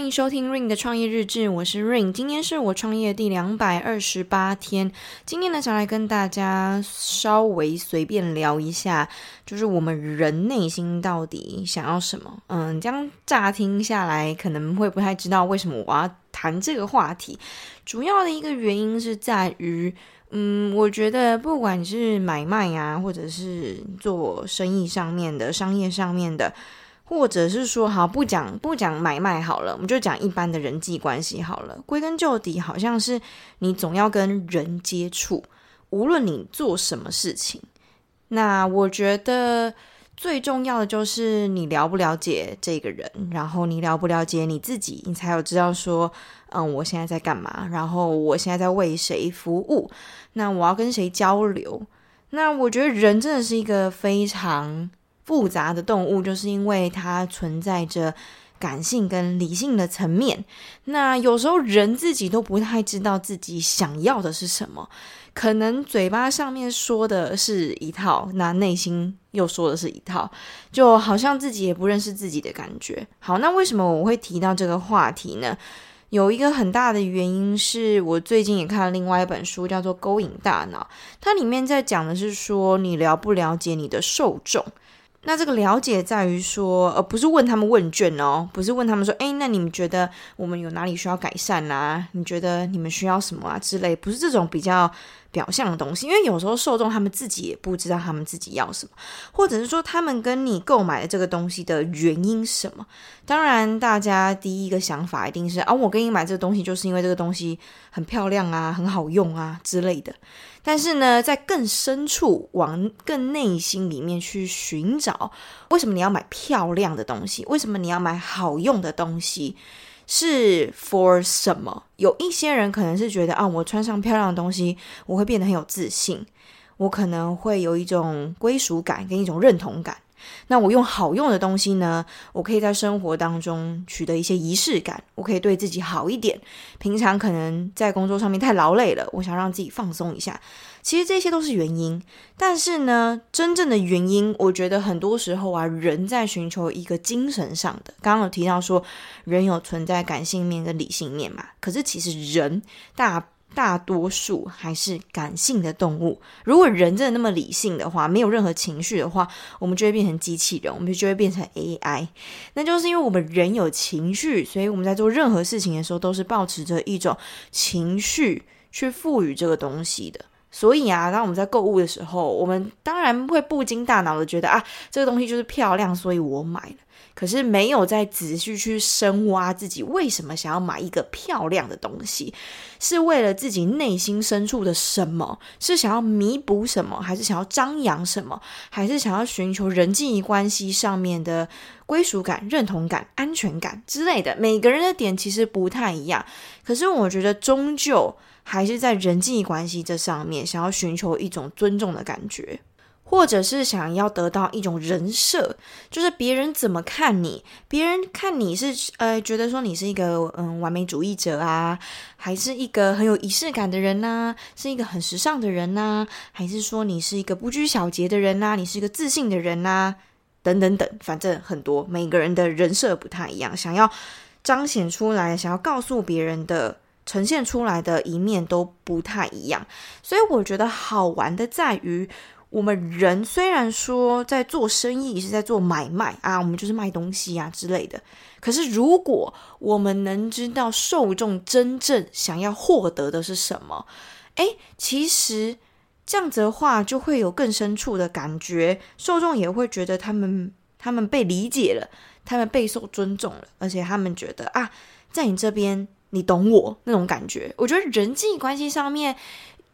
欢迎收听 Ring 的创业日志，我是 Ring，今天是我创业第两百二十八天。今天呢，想来跟大家稍微随便聊一下，就是我们人内心到底想要什么。嗯，这样乍听下来可能会不太知道为什么我要谈这个话题。主要的一个原因是在于，嗯，我觉得不管是买卖啊，或者是做生意上面的、商业上面的。或者是说，好，不讲不讲买卖好了，我们就讲一般的人际关系好了。归根究底，好像是你总要跟人接触，无论你做什么事情。那我觉得最重要的就是你了不了解这个人，然后你了不了解你自己，你才有知道说，嗯，我现在在干嘛，然后我现在在为谁服务，那我要跟谁交流。那我觉得人真的是一个非常。复杂的动物，就是因为它存在着感性跟理性的层面。那有时候人自己都不太知道自己想要的是什么，可能嘴巴上面说的是一套，那内心又说的是一套，就好像自己也不认识自己的感觉。好，那为什么我会提到这个话题呢？有一个很大的原因是我最近也看了另外一本书，叫做《勾引大脑》，它里面在讲的是说，你了不了解你的受众。那这个了解在于说，而不是问他们问卷哦，不是问他们说，哎，那你们觉得我们有哪里需要改善啊？你觉得你们需要什么啊？之类，不是这种比较表象的东西，因为有时候受众他们自己也不知道他们自己要什么，或者是说他们跟你购买的这个东西的原因什么？当然，大家第一个想法一定是啊，我跟你买这个东西就是因为这个东西很漂亮啊，很好用啊之类的。但是呢，在更深处往更内心里面去寻找，为什么你要买漂亮的东西？为什么你要买好用的东西？是 for 什么？有一些人可能是觉得啊，我穿上漂亮的东西，我会变得很有自信，我可能会有一种归属感跟一种认同感。那我用好用的东西呢，我可以在生活当中取得一些仪式感，我可以对自己好一点。平常可能在工作上面太劳累了，我想让自己放松一下。其实这些都是原因，但是呢，真正的原因，我觉得很多时候啊，人在寻求一个精神上的。刚刚有提到说，人有存在感性面跟理性面嘛，可是其实人大。大多数还是感性的动物。如果人真的那么理性的话，没有任何情绪的话，我们就会变成机器人，我们就会变成 AI。那就是因为我们人有情绪，所以我们在做任何事情的时候，都是抱持着一种情绪去赋予这个东西的。所以啊，当我们在购物的时候，我们当然会不经大脑的觉得啊，这个东西就是漂亮，所以我买了。可是没有再仔细去深挖自己为什么想要买一个漂亮的东西，是为了自己内心深处的什么？是想要弥补什么？还是想要张扬什么？还是想要寻求人际关系上面的归属感、认同感、安全感之类的？每个人的点其实不太一样，可是我觉得终究还是在人际关系这上面，想要寻求一种尊重的感觉。或者是想要得到一种人设，就是别人怎么看你，别人看你是呃觉得说你是一个嗯完美主义者啊，还是一个很有仪式感的人呐、是一个很时尚的人呐、还是说你是一个不拘小节的人呐、你是一个自信的人呐、等等等，反正很多每个人的人设不太一样，想要彰显出来，想要告诉别人的呈现出来的一面都不太一样，所以我觉得好玩的在于。我们人虽然说在做生意，是在做买卖啊，我们就是卖东西啊之类的。可是，如果我们能知道受众真正想要获得的是什么，诶，其实这样子的话，就会有更深处的感觉，受众也会觉得他们他们被理解了，他们备受尊重了，而且他们觉得啊，在你这边你懂我那种感觉。我觉得人际关系上面，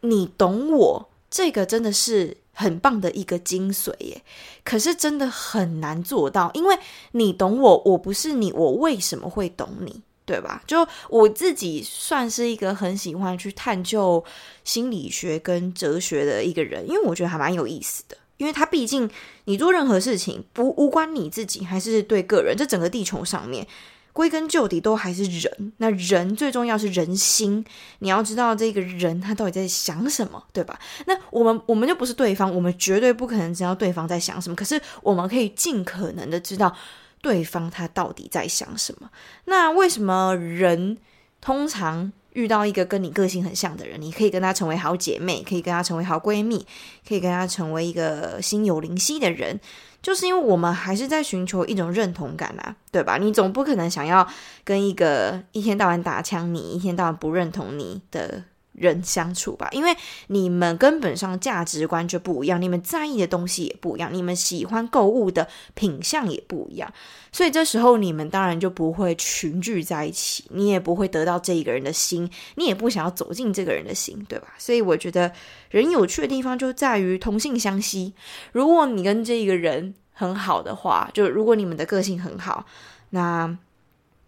你懂我，这个真的是。很棒的一个精髓耶，可是真的很难做到，因为你懂我，我不是你，我为什么会懂你？对吧？就我自己算是一个很喜欢去探究心理学跟哲学的一个人，因为我觉得还蛮有意思的，因为他毕竟你做任何事情不无关你自己，还是对个人，这整个地球上面。归根究底都还是人，那人最重要是人心。你要知道这个人他到底在想什么，对吧？那我们我们就不是对方，我们绝对不可能知道对方在想什么。可是我们可以尽可能的知道对方他到底在想什么。那为什么人通常遇到一个跟你个性很像的人，你可以跟她成为好姐妹，可以跟她成为好闺蜜，可以跟她成为一个心有灵犀的人，就是因为我们还是在寻求一种认同感啊，对吧？你总不可能想要跟一个一天到晚打枪你、一天到晚不认同你的人相处吧，因为你们根本上价值观就不一样，你们在意的东西也不一样，你们喜欢购物的品相也不一样，所以这时候你们当然就不会群聚在一起，你也不会得到这一个人的心，你也不想要走进这个人的心，对吧？所以我觉得人有趣的地方就在于同性相吸。如果你跟这一个人很好的话，就如果你们的个性很好，那。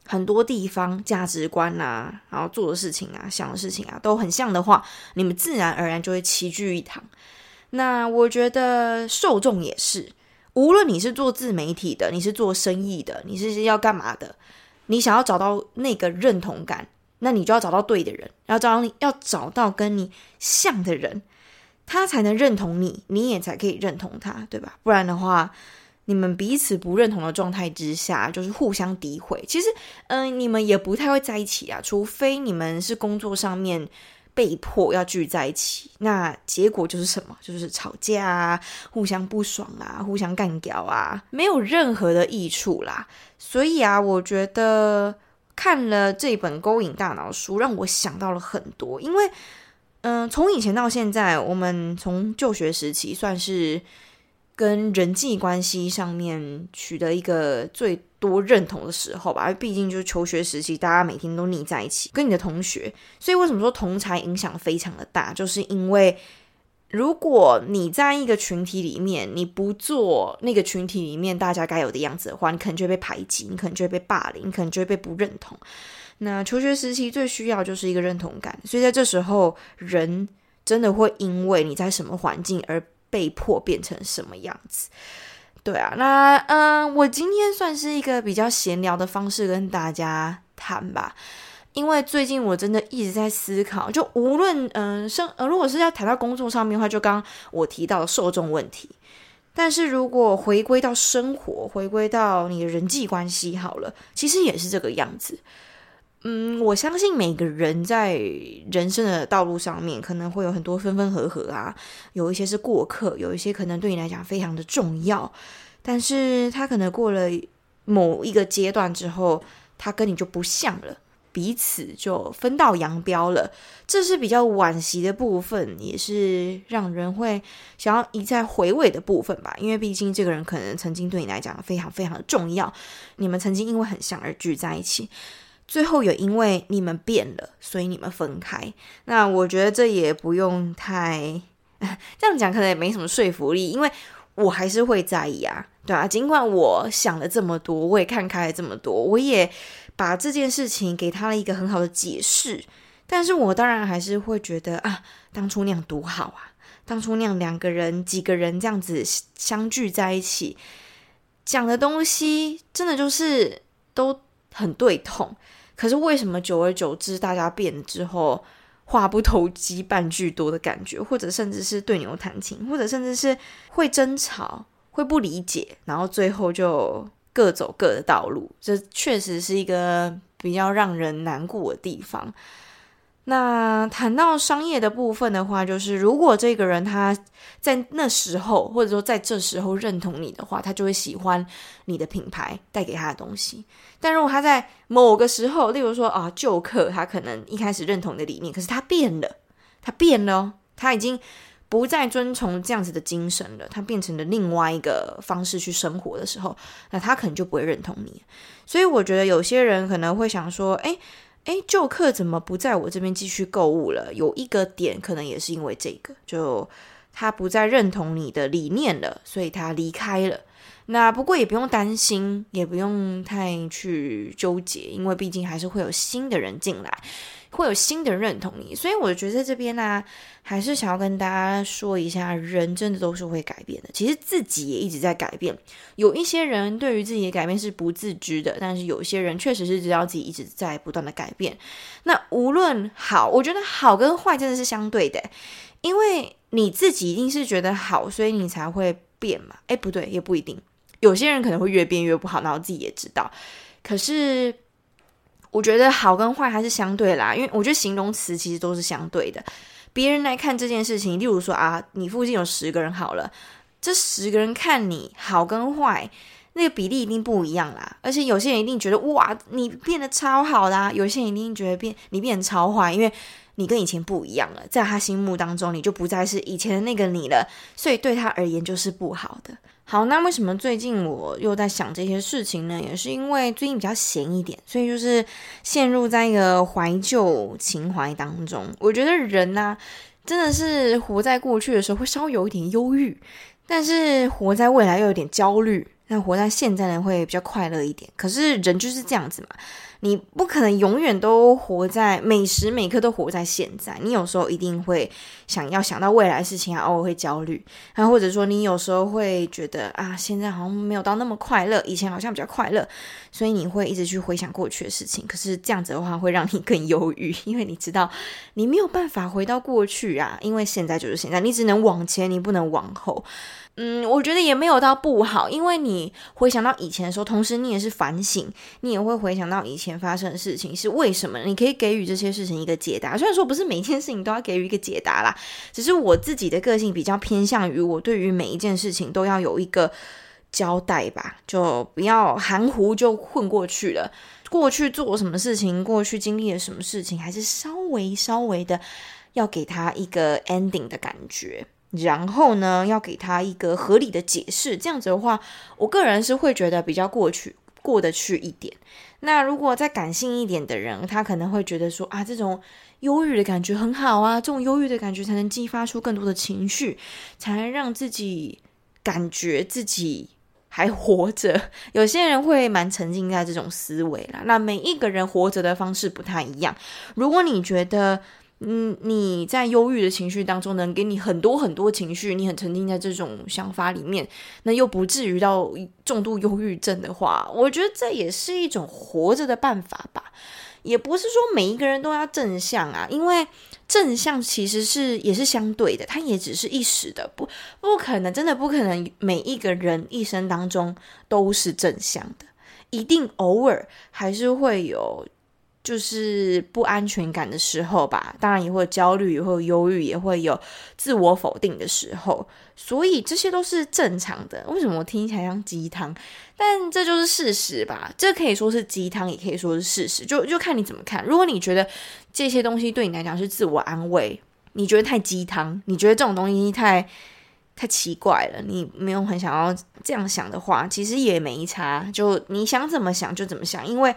很多地方价值观啊，然后做的事情啊，想的事情啊，都很像的话，你们自然而然就会齐聚一堂。那我觉得受众也是，无论你是做自媒体的，你是做生意的，你是要干嘛的，你想要找到那个认同感，那你就要找到对的人，要找到你要找到跟你像的人，他才能认同你，你也才可以认同他，对吧？不然的话。你们彼此不认同的状态之下，就是互相诋毁。其实，嗯、你们也不太会在一起啊，除非你们是工作上面被迫要聚在一起。那结果就是什么？就是吵架啊，互相不爽啊，互相干掉啊，没有任何的益处啦。所以啊，我觉得看了这本《勾引大脑》书，让我想到了很多。因为，嗯、呃，从以前到现在，我们从就学时期算是。跟人际关系上面取得一个最多认同的时候吧，毕竟就是求学时期，大家每天都腻在一起，跟你的同学，所以为什么说同才影响非常的大？就是因为如果你在一个群体里面，你不做那个群体里面大家该有的样子的话，你可能就会被排挤，你可能就会被霸凌，你可能就会被不认同。那求学时期最需要就是一个认同感，所以在这时候，人真的会因为你在什么环境而。被迫变成什么样子？对啊，那嗯，我今天算是一个比较闲聊的方式跟大家谈吧，因为最近我真的一直在思考，就无论嗯生呃，如果是要谈到工作上面的话，就刚刚我提到的受众问题，但是如果回归到生活，回归到你的人际关系好了，其实也是这个样子。嗯，我相信每个人在人生的道路上面，可能会有很多分分合合啊，有一些是过客，有一些可能对你来讲非常的重要，但是他可能过了某一个阶段之后，他跟你就不像了，彼此就分道扬镳了，这是比较惋惜的部分，也是让人会想要一再回味的部分吧，因为毕竟这个人可能曾经对你来讲非常非常的重要，你们曾经因为很像而聚在一起。最后也因为你们变了，所以你们分开。那我觉得这也不用太这样讲，可能也没什么说服力，因为我还是会在意啊，对啊。尽管我想了这么多，我也看开了这么多，我也把这件事情给他了一个很好的解释，但是我当然还是会觉得啊，当初那样多好啊，当初那样两个人、几个人这样子相聚在一起，讲的东西真的就是都很对痛。可是为什么久而久之，大家变了之后，话不投机半句多的感觉，或者甚至是对牛弹琴，或者甚至是会争吵，会不理解，然后最后就各走各的道路，这确实是一个比较让人难过的地方。那谈到商业的部分的话，就是如果这个人他在那时候，或者说在这时候认同你的话，他就会喜欢你的品牌带给他的东西。但如果他在某个时候，例如说啊旧客，他可能一开始认同的理念，可是他变了，他变了，他已经不再遵从这样子的精神了，他变成了另外一个方式去生活的时候，那他可能就不会认同你。所以我觉得有些人可能会想说，诶。哎，旧客怎么不在我这边继续购物了？有一个点可能也是因为这个，就他不再认同你的理念了，所以他离开了。那不过也不用担心，也不用太去纠结，因为毕竟还是会有新的人进来。会有新的认同你，所以我觉得在这边呢、还是想要跟大家说一下，人真的都是会改变的。其实自己也一直在改变，有一些人对于自己的改变是不自知的，但是有些人确实是知道自己一直在不断的改变。那无论好，我觉得好跟坏真的是相对的，因为你自己一定是觉得好，所以你才会变嘛。诶，不对，也不一定。有些人可能会越变越不好，然后自己也知道。可是我觉得好跟坏还是相对啦，因为我觉得形容词其实都是相对的。别人来看这件事情，例如说啊，你附近有十个人好了，这十个人看你好跟坏，那个比例一定不一样啦。而且有些人一定觉得哇，你变得超好啦，有些人一定觉得变你变得超坏，因为。你跟以前不一样了，在他心目当中，你就不再是以前的那个你了，所以对他而言就是不好的。好，那为什么最近我又在想这些事情呢？也是因为最近比较闲一点，所以就是陷入在一个怀旧情怀当中。我觉得人呐、真的是活在过去的时候会稍微有一点忧郁，但是活在未来又有点焦虑。那活在现在呢，会比较快乐一点。可是人就是这样子嘛。你不可能永远都活在每时每刻都活在现在，你有时候一定会想要想到未来的事情啊，偶尔会焦虑，然后或者说你有时候会觉得啊，现在好像没有到那么快乐，以前好像比较快乐，所以你会一直去回想过去的事情。可是这样子的话会让你更忧郁，因为你知道你没有办法回到过去啊，因为现在就是现在，你只能往前，你不能往后。嗯，我觉得也没有到不好，因为你回想到以前的时候，同时你也是反省，你也会回想到以前发生的事情是为什么，你可以给予这些事情一个解答。虽然说不是每件事情都要给予一个解答啦，只是我自己的个性比较偏向于我对于每一件事情都要有一个交代吧，就不要含糊就混过去了。过去做什么事情，过去经历了什么事情，还是稍微稍微的要给他一个 ending 的感觉。然后呢，要给他一个合理的解释，这样子的话，我个人是会觉得比较过去过得去一点。那如果再感性一点的人，他可能会觉得说啊，这种忧郁的感觉很好啊，这种忧郁的感觉才能激发出更多的情绪，才能让自己感觉自己还活着。有些人会蛮沉浸在这种思维啦。那每一个人活着的方式不太一样。如果你觉得，嗯，你在忧郁的情绪当中，能给你很多很多情绪，你很沉浸在这种想法里面，那又不至于到重度忧郁症的话，我觉得这也是一种活着的办法吧。也不是说每一个人都要正向啊，因为正向其实是也是相对的，它也只是一时的，不不可能，真的不可能每一个人一生当中都是正向的，一定偶尔还是会有。就是不安全感的时候吧，当然也会有焦虑，也会有忧郁，也会有自我否定的时候，所以这些都是正常的。为什么我听起来像鸡汤？但这就是事实吧。这可以说是鸡汤，也可以说是事实，就就看你怎么看。如果你觉得这些东西对你来讲是自我安慰，你觉得太鸡汤，你觉得这种东西太太奇怪了，你没有很想要这样想的话，其实也没差。就你想怎么想就怎么想，因为。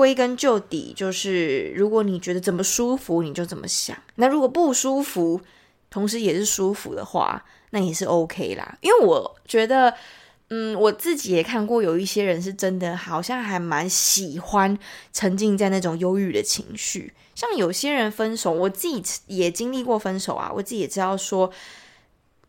归根究底，就是如果你觉得怎么舒服，你就怎么想。那如果不舒服，同时也是舒服的话，那也是 OK 啦。因为我觉得，嗯，我自己也看过有一些人是真的，好像还蛮喜欢沉浸在那种忧郁的情绪。像有些人分手，我自己也经历过分手啊，我自己也知道说。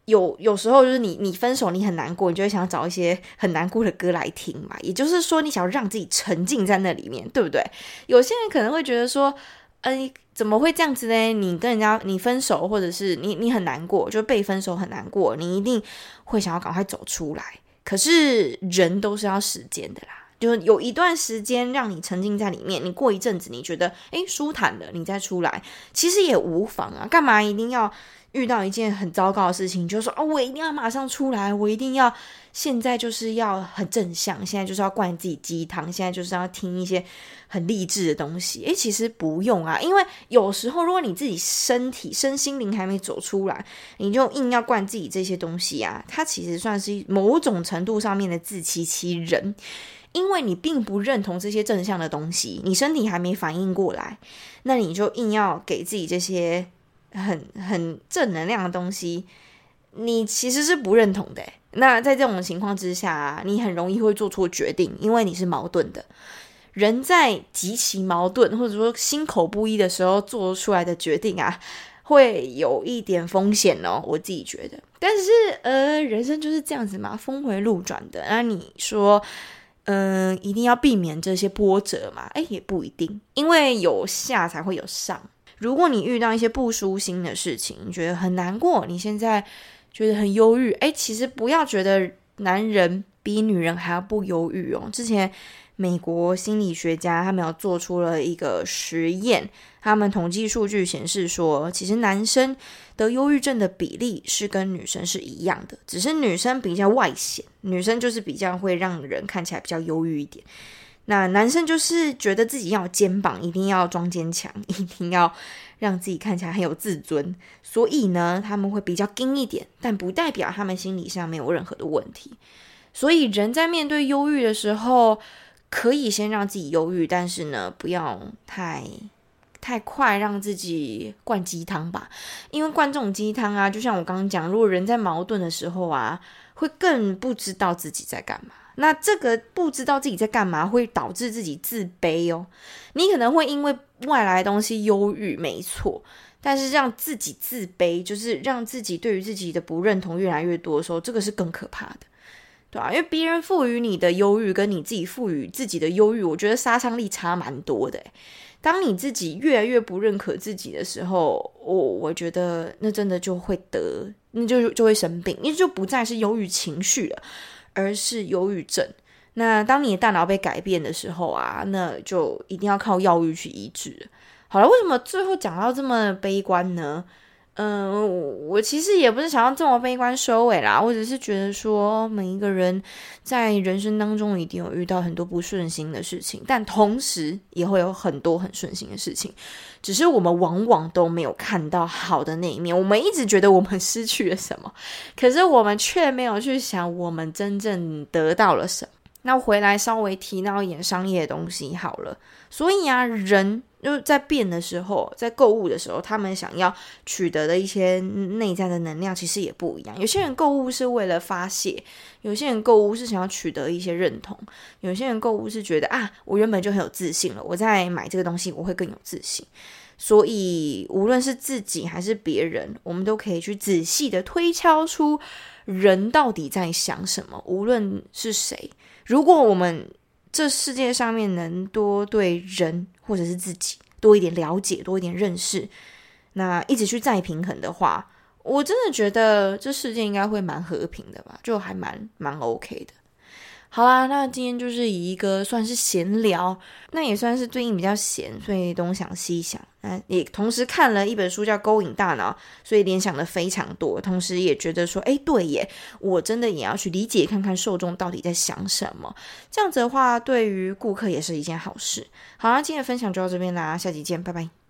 有有时候就是你你分手你很难过，你就会想找一些很难过的歌来听嘛。也就是说，你想要让自己沉浸在那里面，对不对？有些人可能会觉得说，哎，怎么会这样子呢？你跟人家你分手，或者是你你很难过，就被分手很难过，你一定会想要赶快走出来。可是人都是要时间的啦，就是有一段时间让你沉浸在里面，你过一阵子你觉得哎舒坦了，你再出来，其实也无妨啊。干嘛一定要？遇到一件很糟糕的事情，就说哦，我一定要马上出来，我一定要现在就是要很正向，现在就是要灌自己鸡汤，现在就是要听一些很励志的东西。诶，其实不用啊，因为有时候如果你自己身体身心灵还没走出来，你就硬要灌自己这些东西啊，它其实算是某种程度上面的自欺欺人，因为你并不认同这些正向的东西，你身体还没反应过来，那你就硬要给自己这些。很很正能量的东西，你其实是不认同的。那在这种情况之下，你很容易会做错决定，因为你是矛盾的。人在极其矛盾或者说心口不一的时候做出来的决定啊，会有一点风险哦。我自己觉得，但是呃，人生就是这样子嘛，峰回路转的。那你说，嗯、一定要避免这些波折嘛？诶，也不一定，因为有下才会有上。如果你遇到一些不舒心的事情，你觉得很难过，你现在觉得很忧郁，诶，其实不要觉得男人比女人还要不忧郁哦。之前美国心理学家他们有做出了一个实验，他们统计数据显示说，其实男生得忧郁症的比例是跟女生是一样的，只是女生比较外显，女生就是比较会让人看起来比较忧郁一点。那男生就是觉得自己要肩膀，一定要装坚强，一定要让自己看起来很有自尊，所以呢，他们会比较硬一点，但不代表他们心理上没有任何的问题。所以人在面对忧郁的时候，可以先让自己忧郁，但是呢，不要太太快让自己灌鸡汤吧，因为灌这种鸡汤啊，就像我刚刚讲，如果人在矛盾的时候啊，会更不知道自己在干嘛。那这个不知道自己在干嘛，会导致自己自卑哦。你可能会因为外来的东西忧郁，没错，但是让自己自卑，就是让自己对于自己的不认同越来越多的时候，这个是更可怕的，对啊，因为别人赋予你的忧郁，跟你自己赋予自己的忧郁，我觉得杀伤力差蛮多的。当你自己越来越不认可自己的时候，我我觉得那真的就会得，那就就会生病，你就不再是忧郁情绪了。而是忧郁症。那当你的大脑被改变的时候啊，那就一定要靠药物去医治。好了，为什么最后讲到这么悲观呢？嗯，我其实也不是想要这么悲观收尾啦，我只是觉得说，每一个人在人生当中一定有遇到很多不顺心的事情，但同时也会有很多很顺心的事情，只是我们往往都没有看到好的那一面。我们一直觉得我们失去了什么，可是我们却没有去想我们真正得到了什么。那回来稍微提到一点商业的东西好了，所以啊，人。就在变的时候，在购物的时候，他们想要取得的一些内在的能量，其实也不一样。有些人购物是为了发泄，有些人购物是想要取得一些认同，有些人购物是觉得啊，我原本就很有自信了，我在买这个东西我会更有自信。所以，无论是自己还是别人，我们都可以去仔细的推敲出人到底在想什么。无论是谁，如果我们这世界上面能多对人或者是自己多一点了解，多一点认识，那一直去再平衡的话，我真的觉得这世界应该会蛮和平的吧，就还蛮蛮 OK 的。好啦，那今天就是以一个算是闲聊，那也算是最近比较闲，所以东想西想，那也同时看了一本书叫《勾引大脑》，所以联想的非常多，同时也觉得说，哎，对耶，我真的也要去理解看看受众到底在想什么，这样子的话，对于顾客也是一件好事。好啦，今天的分享就到这边啦，下集见，拜拜。